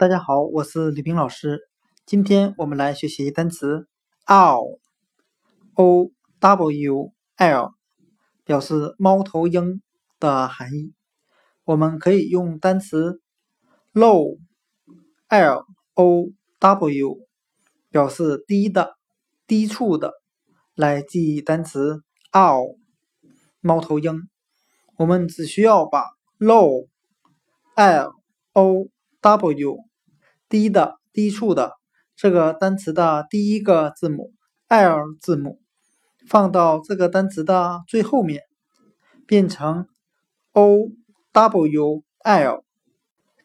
大家好，我是李冰老师。今天我们来学习单词 owl，o w l，表示猫头鹰的含义。我们可以用单词 low，l o w，表示低的、低处的，来记忆单词 owl，猫头鹰。我们只需要把 low，l o w。低的、低处的这个单词的第一个字母 l 字母放到这个单词的最后面，变成 o w l，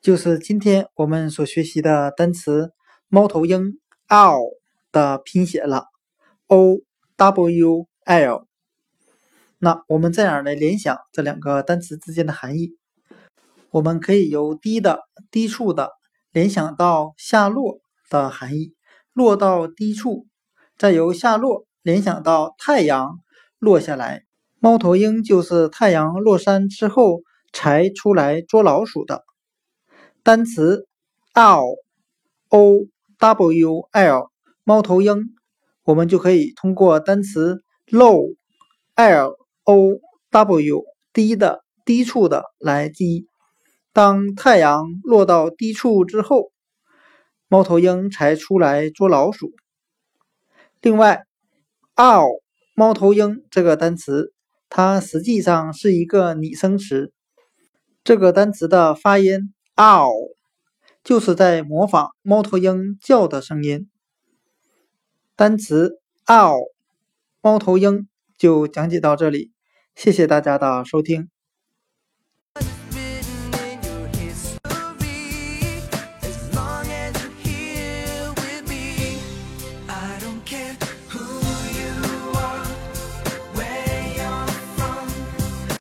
就是今天我们所学习的单词猫头鹰 owl 的拼写了 o w l。那我们这样来联想这两个单词之间的含义，我们可以由低的、低处的。联想到下落的含义，落到低处，再由下落联想到太阳落下来。猫头鹰就是太阳落山之后才出来捉老鼠的。单词 owl，o w l，猫头鹰，我们就可以通过单词 low，l o w，低的、低处的来记忆。当太阳落到低处之后，猫头鹰才出来捉老鼠。另外，ow 猫头鹰这个单词，它实际上是一个拟声词。这个单词的发音 ow，就是在模仿猫头鹰叫的声音。单词 ow，猫头鹰就讲解到这里，谢谢大家的收听。